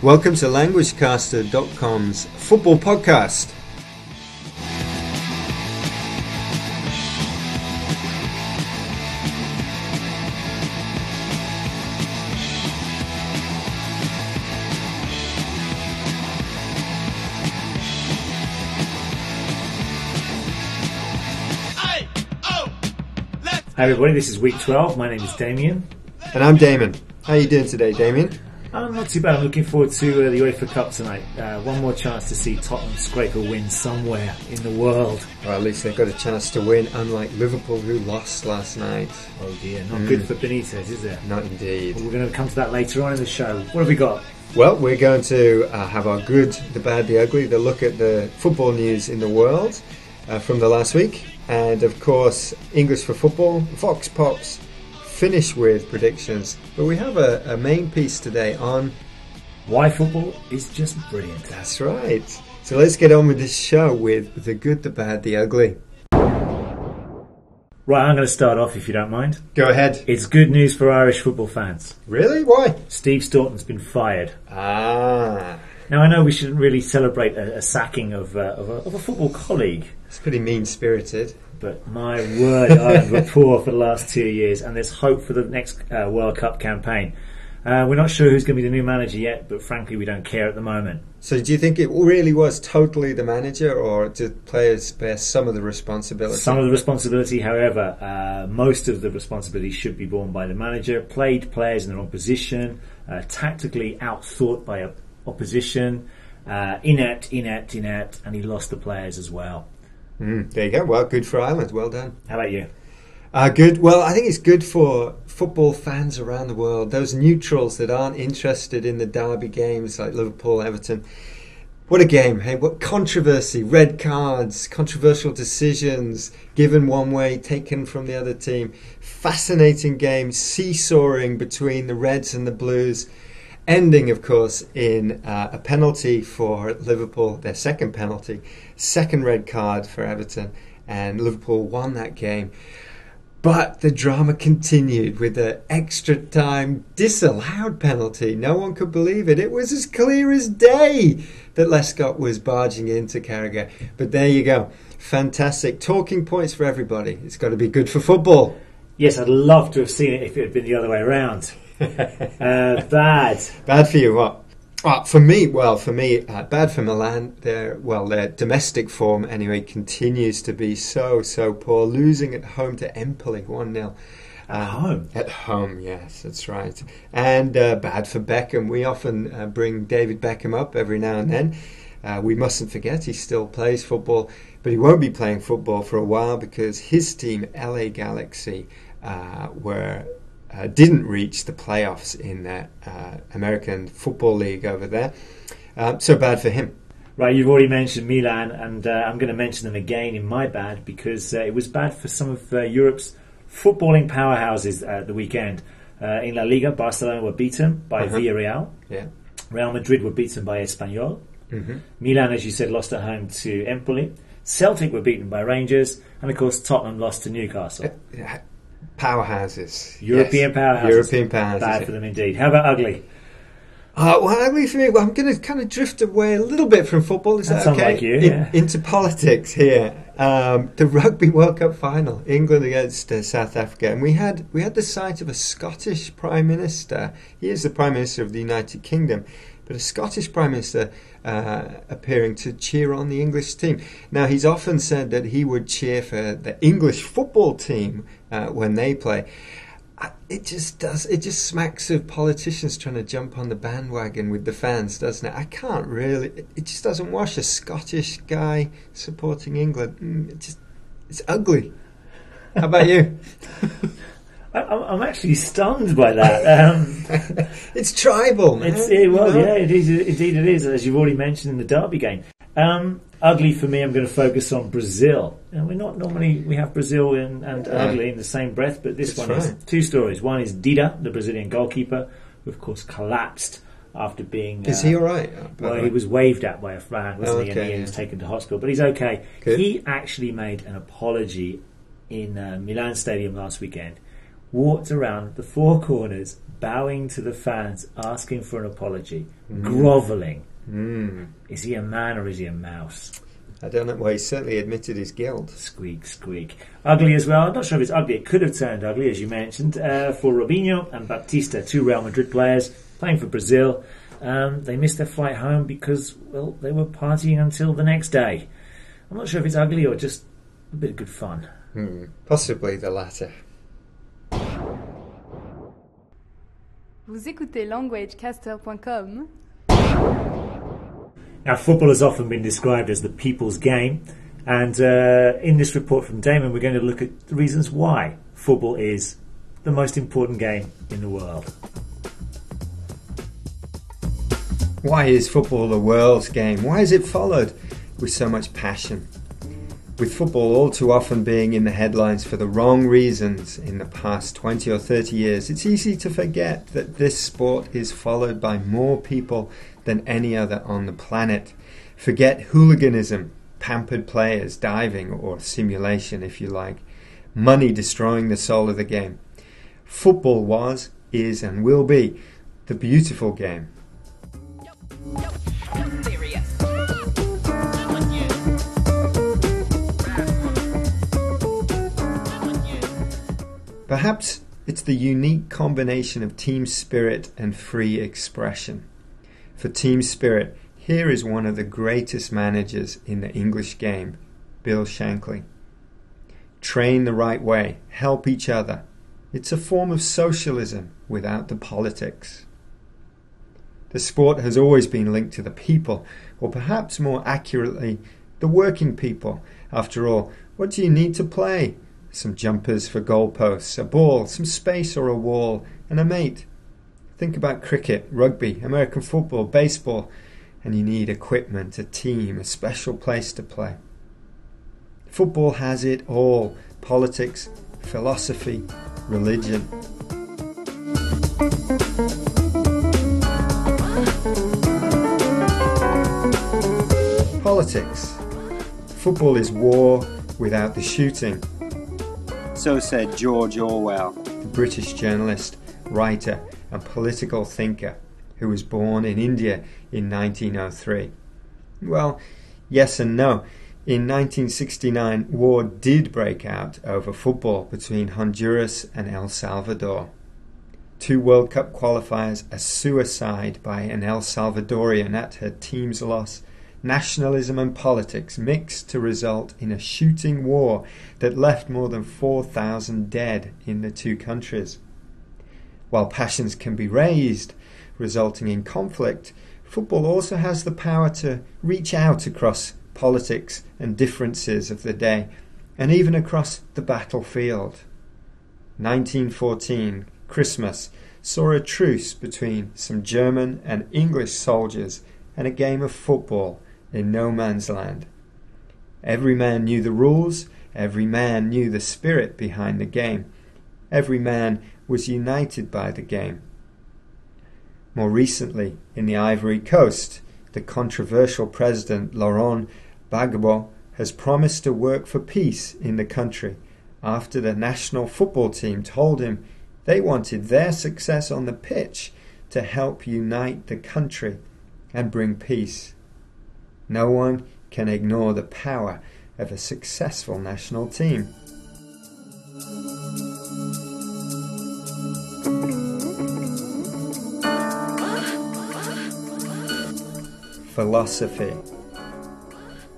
Welcome to LanguageCaster.com's football podcast. Hi oh, everybody, this is week 12. My name is Damian. And I'm Damon. How are you doing today, Damian? I'm not too bad. I'm looking forward to uh, the UEFA Cup tonight. Uh, one more chance to see Tottenham scrape a win somewhere in the world. Or at least they've got a chance to win, unlike Liverpool who lost last night. Oh dear, not mm. good for Benitez, is it? Not indeed. Well, we're going to come to that later on in the show. What have we got? Well, we're going to uh, have our good, the bad, the ugly, the look at the football news in the world uh, from the last week and of course English for Football, Vox Pops, finish with predictions. But we have a, a main piece today on why football is just brilliant. That's right. So let's get on with this show with the good, the bad, the ugly. Right, I'm going to start off if you don't mind. Go ahead. It's good news for Irish football fans. Really? Why? Steve Staunton's been fired. Ah. Now, I know we shouldn't really celebrate a, a sacking of, uh, of, a, of a football colleague, it's pretty mean spirited. But my word, Ireland were poor for the last two years, and there's hope for the next uh, World Cup campaign. Uh, we're not sure who's going to be the new manager yet, but frankly, we don't care at the moment. So, do you think it really was totally the manager, or did players bear some of the responsibility? Some of the responsibility, however, uh, most of the responsibility should be borne by the manager. Played players in the wrong position, uh, tactically outthought by opposition, uh, inept, inept, inept, and he lost the players as well. Mm, there you go. Well, good for Ireland. Well done. How about you? Uh, good. Well, I think it's good for football fans around the world. Those neutrals that aren't interested in the derby games like Liverpool, Everton. What a game, hey? What controversy, red cards, controversial decisions given one way, taken from the other team. Fascinating game, seesawing between the Reds and the Blues ending, of course, in uh, a penalty for Liverpool, their second penalty, second red card for Everton, and Liverpool won that game. But the drama continued with the extra time disallowed penalty. No one could believe it. It was as clear as day that Lescott was barging into Carragher. But there you go. Fantastic. Talking points for everybody. It's got to be good for football. Yes, I'd love to have seen it if it had been the other way around. uh, bad. Bad for you. What? Uh, for me, well, for me, uh, bad for Milan. Their well, their domestic form anyway continues to be so so poor. Losing at home to Empoli one 0 At uh, home. At home, yes, that's right. And uh, bad for Beckham. We often uh, bring David Beckham up every now and then. Uh, we mustn't forget he still plays football, but he won't be playing football for a while because his team, LA Galaxy, were uh, didn't reach the playoffs in that uh, American Football League over there. Um, so bad for him. Right, you've already mentioned Milan, and uh, I'm going to mention them again in my bad because uh, it was bad for some of uh, Europe's footballing powerhouses at the weekend. Uh, in La Liga, Barcelona were beaten by uh-huh. Villarreal. Yeah. Real Madrid were beaten by Espanyol. Mm-hmm. Milan, as you said, lost at home to Empoli. Celtic were beaten by Rangers, and of course Tottenham lost to Newcastle powerhouses. European yes. powerhouses. European powerhouses. Bad for them indeed. How about ugly? Uh, well, ugly for me. Well, I'm going to kind of drift away a little bit from football. Is that, that okay? Like you, yeah. In, into politics here. Um, the Rugby World Cup final, England against uh, South Africa, and we had we had the sight of a Scottish Prime Minister. He is the Prime Minister of the United Kingdom, but a Scottish Prime Minister uh, appearing to cheer on the English team. Now, he's often said that he would cheer for the English football team uh, when they play. It just does. It just smacks of politicians trying to jump on the bandwagon with the fans, doesn't it? I can't really. It just doesn't wash. A Scottish guy supporting England. Mm, it just, it's ugly. How about you? I'm actually stunned by that. Um, it's tribal, man. It's, it, well, yeah, it is. Indeed, it is. As you've already mentioned in the Derby game. Um, ugly for me. I'm going to focus on Brazil. we're not normally we have Brazil and, and yeah. ugly in the same breath, but this That's one right. is two stories. One is Dida, the Brazilian goalkeeper, who of course collapsed after being. Is uh, he all right? Well, he was waved at by a fan, wasn't oh, okay, he? And he yeah. was taken to hospital, but he's okay. Good. He actually made an apology in uh, Milan Stadium last weekend walked around the four corners, bowing to the fans, asking for an apology, mm. grovelling. Mm. Is he a man or is he a mouse? I don't know. Well, he certainly admitted his guilt. Squeak, squeak. Ugly as well. I'm not sure if it's ugly. It could have turned ugly, as you mentioned, uh, for Robinho and Baptista, two Real Madrid players playing for Brazil. Um, they missed their flight home because, well, they were partying until the next day. I'm not sure if it's ugly or just a bit of good fun. Hmm. Possibly the latter. Vous écoutez languagecaster.com now, football has often been described as the people's game, and uh, in this report from Damon, we're going to look at the reasons why football is the most important game in the world. Why is football the world's game? Why is it followed with so much passion? With football all too often being in the headlines for the wrong reasons in the past 20 or 30 years, it's easy to forget that this sport is followed by more people than any other on the planet. Forget hooliganism, pampered players, diving, or simulation, if you like. Money destroying the soul of the game. Football was, is, and will be the beautiful game. Perhaps it's the unique combination of team spirit and free expression for team spirit, here is one of the greatest managers in the English game, Bill Shankly. Train the right way, help each other. It's a form of socialism without the politics. The sport has always been linked to the people, or perhaps more accurately, the working people. After all, what do you need to play? Some jumpers for goalposts, a ball, some space or a wall, and a mate. Think about cricket, rugby, American football, baseball, and you need equipment, a team, a special place to play. Football has it all politics, philosophy, religion. Politics. Football is war without the shooting. So said George Orwell, the British journalist, writer, and political thinker who was born in India in 1903? Well, yes and no. In 1969, war did break out over football between Honduras and El Salvador. Two World Cup qualifiers, a suicide by an El Salvadorian at her team's loss, nationalism and politics mixed to result in a shooting war that left more than 4,000 dead in the two countries. While passions can be raised, resulting in conflict, football also has the power to reach out across politics and differences of the day, and even across the battlefield. 1914, Christmas, saw a truce between some German and English soldiers and a game of football in no man's land. Every man knew the rules, every man knew the spirit behind the game, every man was united by the game. More recently, in the Ivory Coast, the controversial president Laurent Gbagbo has promised to work for peace in the country after the national football team told him they wanted their success on the pitch to help unite the country and bring peace. No one can ignore the power of a successful national team. philosophy.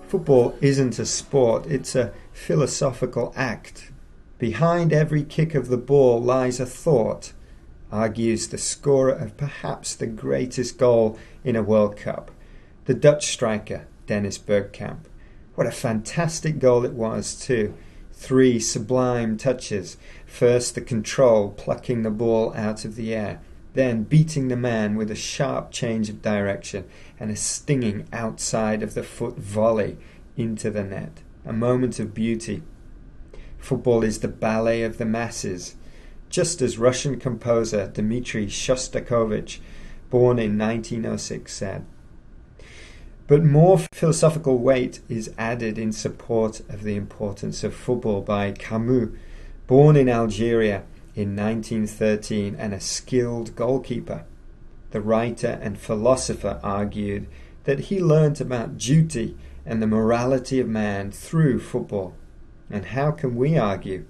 Football isn't a sport, it's a philosophical act. Behind every kick of the ball lies a thought, argues the scorer of perhaps the greatest goal in a World Cup, the Dutch striker Dennis Bergkamp. What a fantastic goal it was, too. Three sublime touches. First, the control, plucking the ball out of the air then beating the man with a sharp change of direction and a stinging outside of the foot volley into the net. A moment of beauty. Football is the ballet of the masses, just as Russian composer Dmitri Shostakovich, born in 1906, said. But more philosophical weight is added in support of the importance of football by Camus, born in Algeria in 1913 and a skilled goalkeeper. The writer and philosopher argued that he learnt about duty and the morality of man through football. And how can we argue?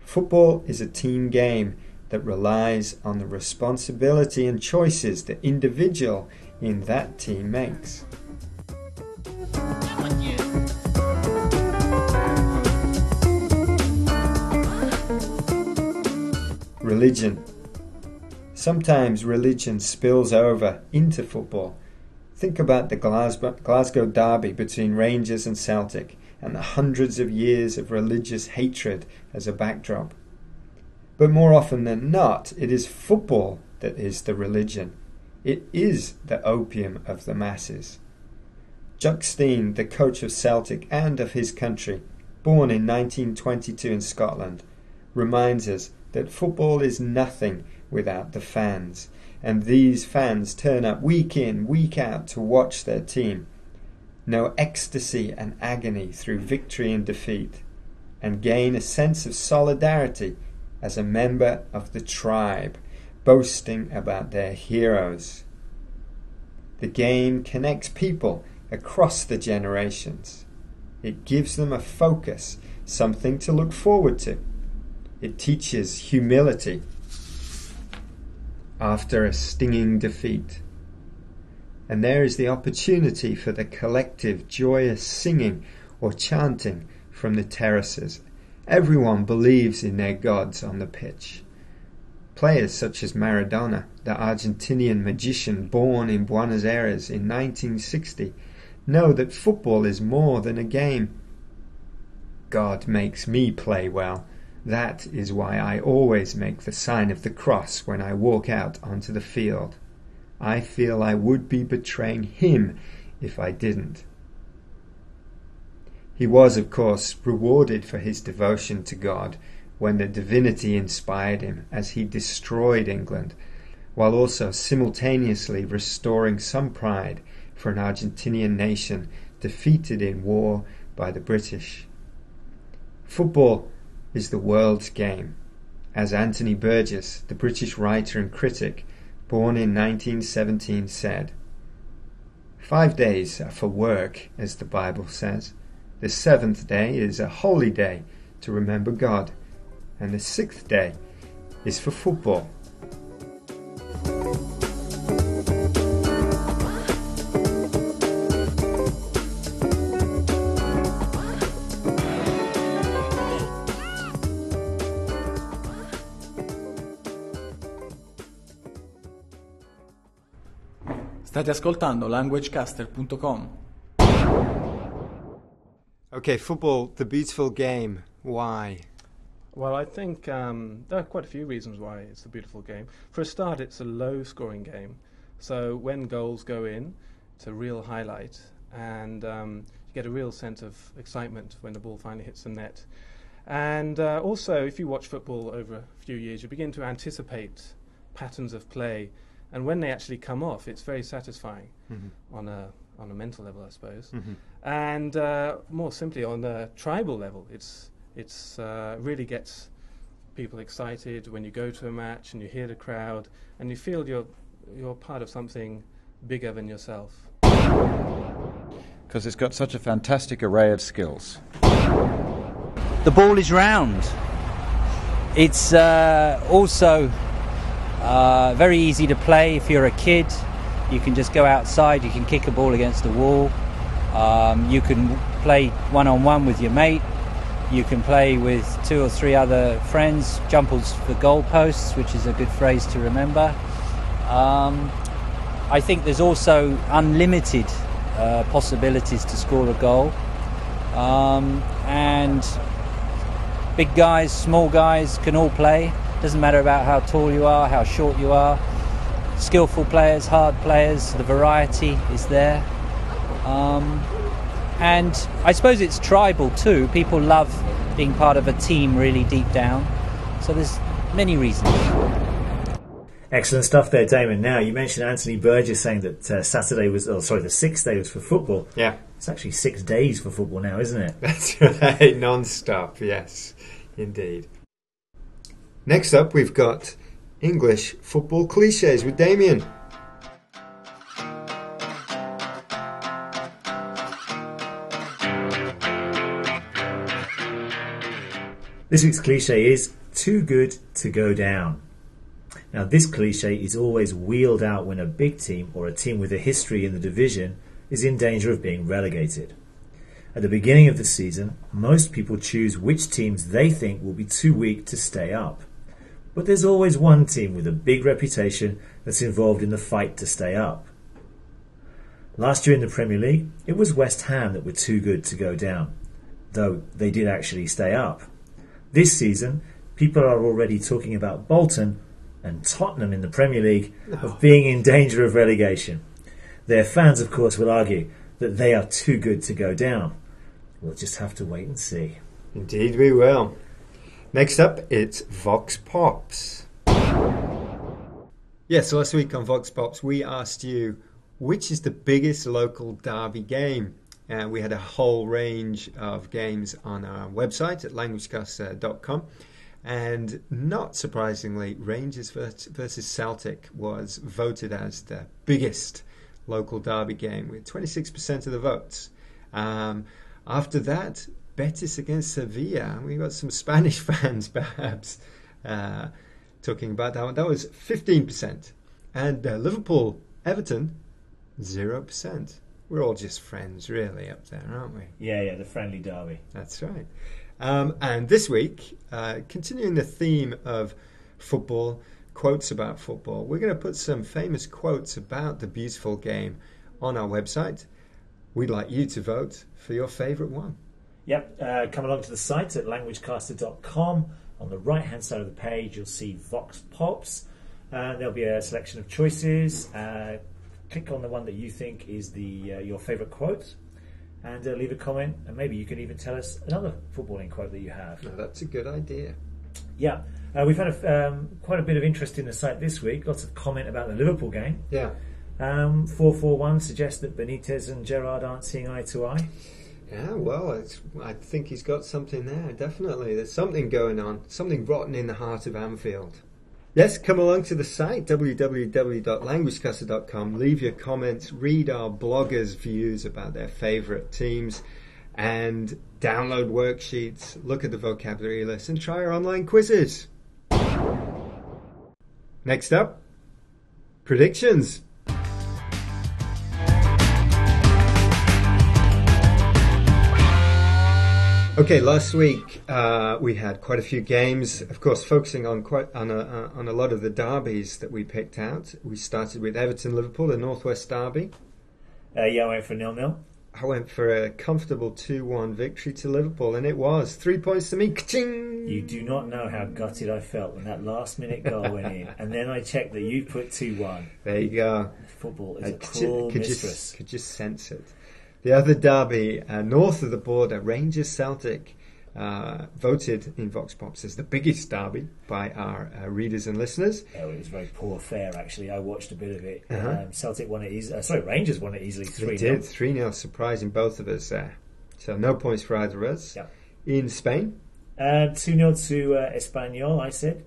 Football is a team game that relies on the responsibility and choices the individual in that team makes. Religion. Sometimes religion spills over into football. Think about the Glasgow, Derby between Rangers and Celtic and the hundreds of years of religious hatred as a backdrop. But more often than not, it is football that is the religion. It is the opium of the masses. Jock Stein, the coach of Celtic and of his country, born in 1922 in Scotland, reminds us that football is nothing without the fans, and these fans turn up week in, week out to watch their team, know ecstasy and agony through victory and defeat, and gain a sense of solidarity as a member of the tribe, boasting about their heroes. The game connects people across the generations. It gives them a focus, something to look forward to. It teaches humility after a stinging defeat. And there is the opportunity for the collective joyous singing or chanting from the terraces Everyone believes in their gods on the pitch. Players such as Maradona, the Argentinian magician born in Buenos Aires in 1960, know that football is more than a game. God makes me play well. That is why I always make the sign of the cross when I walk out onto the field. I feel I would be betraying Him if I didn't. He was, of course, rewarded for his devotion to God when the divinity inspired him as he destroyed England, while also simultaneously restoring some pride for an Argentinian nation defeated in war by the British. Football is the world's game, as Anthony Burgess, the British writer and critic, born in 1917, said. Five days are for work, as the Bible says. The seventh day is a holy day to remember God, and the sixth day is for football. State ascoltando languagecaster.com. Okay, football, the beautiful game. Why? Well, I think um, there are quite a few reasons why it's a beautiful game. For a start, it's a low scoring game. So when goals go in, it's a real highlight. And um, you get a real sense of excitement when the ball finally hits the net. And uh, also, if you watch football over a few years, you begin to anticipate patterns of play. And when they actually come off, it's very satisfying mm-hmm. on a on a mental level, I suppose, mm-hmm. and uh, more simply on the tribal level. It's it's uh, really gets people excited when you go to a match and you hear the crowd and you feel you're you're part of something bigger than yourself. Because it's got such a fantastic array of skills. The ball is round. It's uh, also uh, very easy to play if you're a kid you can just go outside, you can kick a ball against the wall, um, you can play one on one with your mate, you can play with two or three other friends, jumpers for goalposts, which is a good phrase to remember. Um, I think there's also unlimited uh, possibilities to score a goal. Um, and big guys, small guys can all play. Doesn't matter about how tall you are, how short you are skillful players, hard players, the variety is there. Um, and I suppose it's tribal too. People love being part of a team really deep down. So there's many reasons. Excellent stuff there, Damon. Now, you mentioned Anthony Burgess saying that uh, Saturday was, oh, sorry, the sixth day was for football. Yeah. It's actually six days for football now, isn't it? That's right, non stop, yes, indeed. Next up, we've got English football cliches with Damian. This week's cliche is too good to go down. Now, this cliche is always wheeled out when a big team or a team with a history in the division is in danger of being relegated. At the beginning of the season, most people choose which teams they think will be too weak to stay up. But there's always one team with a big reputation that's involved in the fight to stay up. Last year in the Premier League, it was West Ham that were too good to go down, though they did actually stay up. This season, people are already talking about Bolton and Tottenham in the Premier League of being in danger of relegation. Their fans, of course, will argue that they are too good to go down. We'll just have to wait and see. Indeed, we will. Next up, it's Vox Pops. Yes, last week on Vox Pops, we asked you which is the biggest local derby game. Uh, we had a whole range of games on our website at languagecaster.com. And not surprisingly, Rangers versus Celtic was voted as the biggest local derby game with 26% of the votes. Um, after that, Betis against Sevilla. We got some Spanish fans, perhaps, uh, talking about that one. That was 15%. And uh, Liverpool Everton, 0%. We're all just friends, really, up there, aren't we? Yeah, yeah, the friendly derby. That's right. Um, and this week, uh, continuing the theme of football, quotes about football, we're going to put some famous quotes about the beautiful game on our website. We'd like you to vote for your favourite one. Yep, uh, come along to the site at languagecaster.com. On the right hand side of the page, you'll see Vox Pops. Uh, there'll be a selection of choices. Uh, click on the one that you think is the uh, your favourite quote and uh, leave a comment. And maybe you can even tell us another footballing quote that you have. No, that's a good idea. Yeah, uh, we've had a, um, quite a bit of interest in the site this week. Lots of comment about the Liverpool game. Yeah. Um, 441 suggests that Benitez and Gerrard aren't seeing eye to eye. Yeah, well, I think he's got something there, definitely. There's something going on, something rotten in the heart of Anfield. Yes, come along to the site, www.languagecaster.com. Leave your comments, read our bloggers' views about their favourite teams, and download worksheets, look at the vocabulary list, and try our online quizzes. Next up, predictions. Okay, last week uh, we had quite a few games. Of course, focusing on quite on a, uh, on a lot of the derbies that we picked out. We started with Everton Liverpool, the Northwest Derby. Uh, yeah, I went for nil nil. I went for a comfortable two one victory to Liverpool, and it was three points to me. Ka-ching! You do not know how gutted I felt when that last minute goal went in, and then I checked that you put two one. There you go. Football is I a cruel could mistress. Just, could just sense it. The other derby, uh, north of the border, Rangers Celtic, uh, voted in Vox Pops as the biggest derby by our uh, readers and listeners. Oh, it was very poor fare, actually. I watched a bit of it. Uh-huh. Um, Celtic won it easily. Uh, sorry, Rangers won it easily 3 0. did, 3 0, surprising both of us there. So no points for either of us. Yep. In Spain? Uh, 2 0 to uh, Espanyol, I said.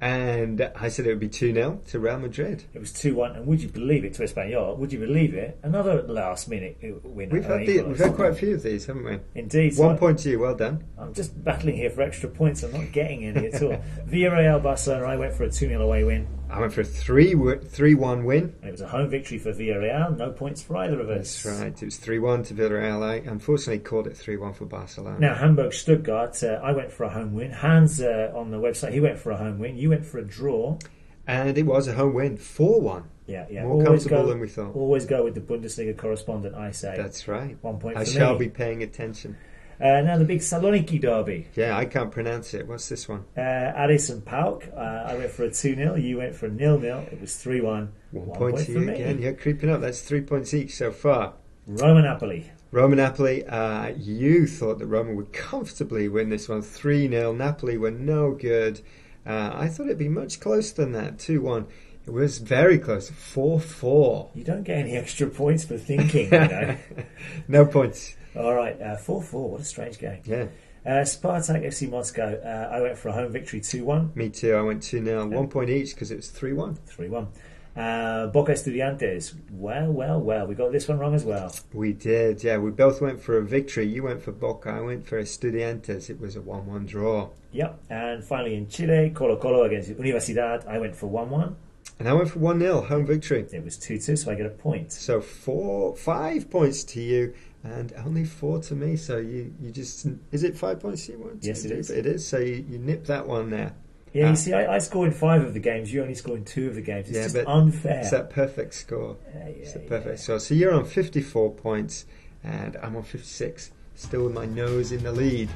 And I said it would be 2 0 to Real Madrid. It was 2 1. And would you believe it to Espanyol? Would you believe it? Another last minute win. We've, had, the, we've had quite a few of these, haven't we? Indeed. One so point to you, well done. I'm just battling here for extra points. I'm not getting any at all. Villarreal Barcelona, I went for a 2 0 away win. I went for a 3 3 1 win. It was a home victory for Villarreal, no points for either of us. That's right, it was 3 1 to Villarreal. I unfortunately called it 3 1 for Barcelona. Now, Hamburg Stuttgart, uh, I went for a home win. Hans uh, on the website, he went for a home win. You went for a draw. And it was a home win, 4 1. Yeah, yeah. More always comfortable go, than we thought. Always go with the Bundesliga correspondent, I say. That's right. One point I shall me. be paying attention. Uh, now the big Saloniki derby. Yeah, I can't pronounce it. What's this one? Uh, and PAOK. Uh, I went for a 2 0. You went for a nil nil. It was 3 1. One, one point, point to you again. You're creeping up. That's three points each so far. Roman Napoli. Roman Napoli. Uh, you thought that Roman would comfortably win this one 3 0. Napoli were no good. Uh, I thought it'd be much closer than that 2 1. It was very close. 4 4. You don't get any extra points for thinking, you know. no points. All right, uh, 4 4. What a strange game. Yeah. Uh, Spartak FC Moscow. Uh, I went for a home victory 2 1. Me too. I went 2 0, one point each because it was 3 1. 3 1. Uh, Boca Estudiantes. Well, well, well. We got this one wrong as well. We did, yeah. We both went for a victory. You went for Boca, I went for Estudiantes. It was a 1 1 draw. Yep. And finally in Chile, Colo Colo against Universidad. I went for 1 1. And I went for 1 0, home victory. It was 2 2, so I get a point. So four, five points to you, and only four to me. So you, you just is it five points you want? Yes, it is. It is. So you, you nip that one there. Yeah, Ah. you see, I, I scored in five of the games. You only scored in two of the games. It's Yeah, but unfair. It's that perfect score. Yeah, yeah, It's the perfect yeah. score. So you're on 54 points, and I'm on 56. Still with my nose in the lead.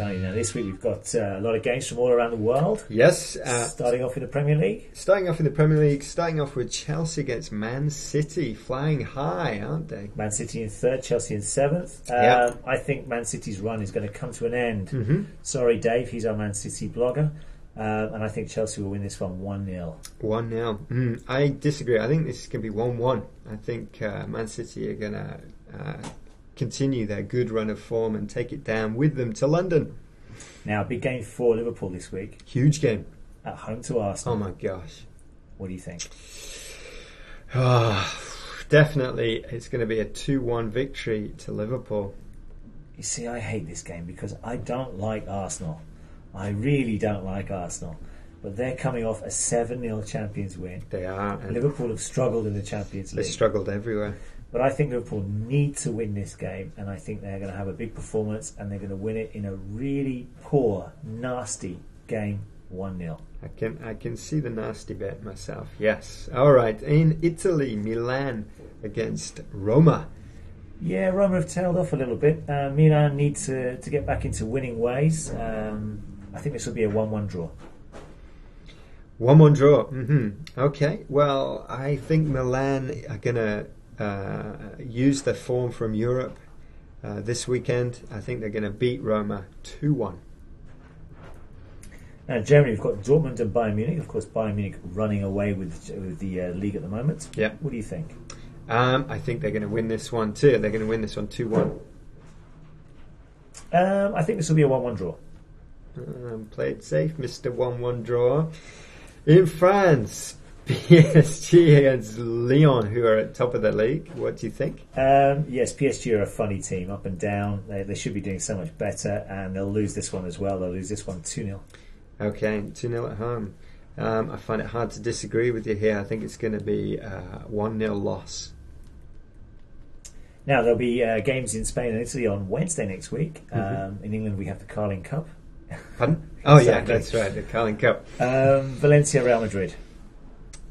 Only. Now, this week we've got uh, a lot of games from all around the world. Yes. Uh, Starting off in the Premier League. starting off in the Premier League, starting off with Chelsea against Man City, flying high, aren't they? Man City in third, Chelsea in seventh. Um, Yeah. I think Man City's run is going to come to an end. Mm-hmm. Sorry, Dave, he's our Man City blogger. Um, and I think Chelsea will win this one 1 0. One now. Mm, I disagree. I think this is going to be one-one. I think uh, Man City are going to uh, continue their good run of form and take it down with them to London. Now, big game for Liverpool this week Huge game. at home to Arsenal. Oh my gosh. What do you think? Ah, definitely, it's going to be a two-one victory to Liverpool. You see, I hate this game because I don't like Arsenal. I really don't like Arsenal. But they're coming off a 7 0 Champions win. They are, Liverpool have struggled in the Champions League. they League. struggled everywhere. But I think Liverpool need to win this game, and I think they're going to have a big performance, and they're going to win it in a really poor, nasty game, one 0 I can I can see the nasty bet myself. Yes. All right. In Italy, Milan against Roma. Yeah, Roma have tailed off a little bit. Uh, Milan need to to get back into winning ways. Um, I think this will be a one-one draw. One one draw. hmm Okay. Well, I think Milan are gonna uh, use the form from Europe uh, this weekend. I think they're gonna beat Roma two one. Now, in Germany, we've got Dortmund and Bayern Munich. Of course, Bayern Munich running away with, with the uh, league at the moment. Yeah. What do you think? Um, I think they're gonna win this one too. They're gonna win this one one two one. Um, I think this will be a one-one draw. Um, play it safe, Mister One One draw. In France, PSG against Lyon, who are at top of the league. What do you think? Um, yes, PSG are a funny team, up and down. They, they should be doing so much better, and they'll lose this one as well. They'll lose this one 2 0. Okay, 2 0 at home. Um, I find it hard to disagree with you here. I think it's going to be a 1 0 loss. Now, there'll be uh, games in Spain and Italy on Wednesday next week. Mm-hmm. Um, in England, we have the Carling Cup. Pardon? Oh, yeah, that's right, the Carling Cup. Um, Valencia, Real Madrid.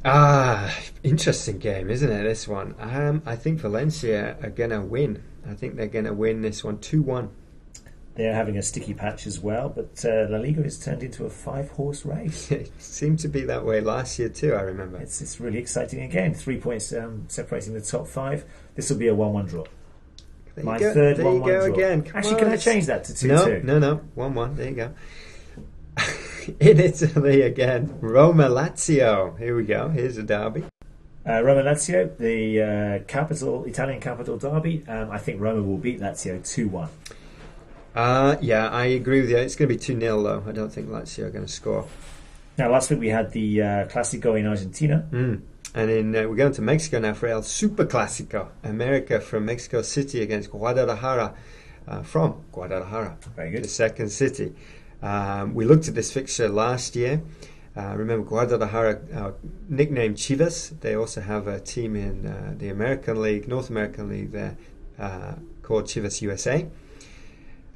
Ah, interesting game, isn't it, this one? Um, I think Valencia are going to win. I think they're going to win this one 2 1. They're having a sticky patch as well, but uh, La Liga has turned into a five horse race. It seemed to be that way last year, too, I remember. It's, it's really exciting again. Three points um, separating the top five. This will be a 1 1 draw. There My go. third there 1 you 1 go draw. again. Come Actually, on, can I change that to 2 no, 2? No, no, 1 1. There you go. In Italy again, Roma Lazio. Here we go. Here's a derby. Uh, Roma Lazio, the uh, capital Italian capital derby. Um, I think Roma will beat Lazio two one. Uh, yeah, I agree with you. It's going to be 2 0, though. I don't think Lazio are going to score. Now, last week we had the uh, Clasico in Argentina. Mm. And in, uh, we're going to Mexico now for El Super Clasico. America from Mexico City against Guadalajara uh, from Guadalajara. Very good. The second city. Um, we looked at this fixture last year. Uh, remember, Guadalajara, uh, nicknamed Chivas, they also have a team in uh, the American League, North American League there, uh, called Chivas USA.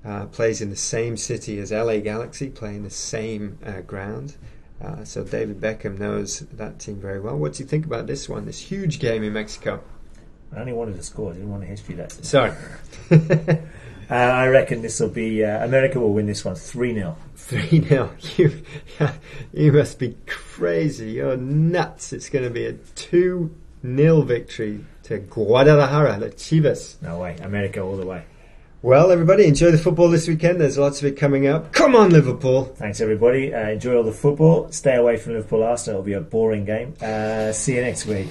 Uh, plays in the same city as LA Galaxy, playing the same uh, ground. Uh, so David Beckham knows that team very well. What do you think about this one, this huge game in Mexico? I only wanted to score, I didn't want a history lesson. Sorry. Uh, I reckon this will be uh, America will win this one three 0 3 0. You, you must be crazy. You're nuts. It's going to be a 2 0 victory to Guadalajara, the Chivas. No way, America all the way. Well, everybody, enjoy the football this weekend. There's lots of it coming up. Come on, Liverpool. Thanks everybody. Uh, enjoy all the football. Stay away from Liverpool Arsenal. It'll be a boring game. Uh, see you next week.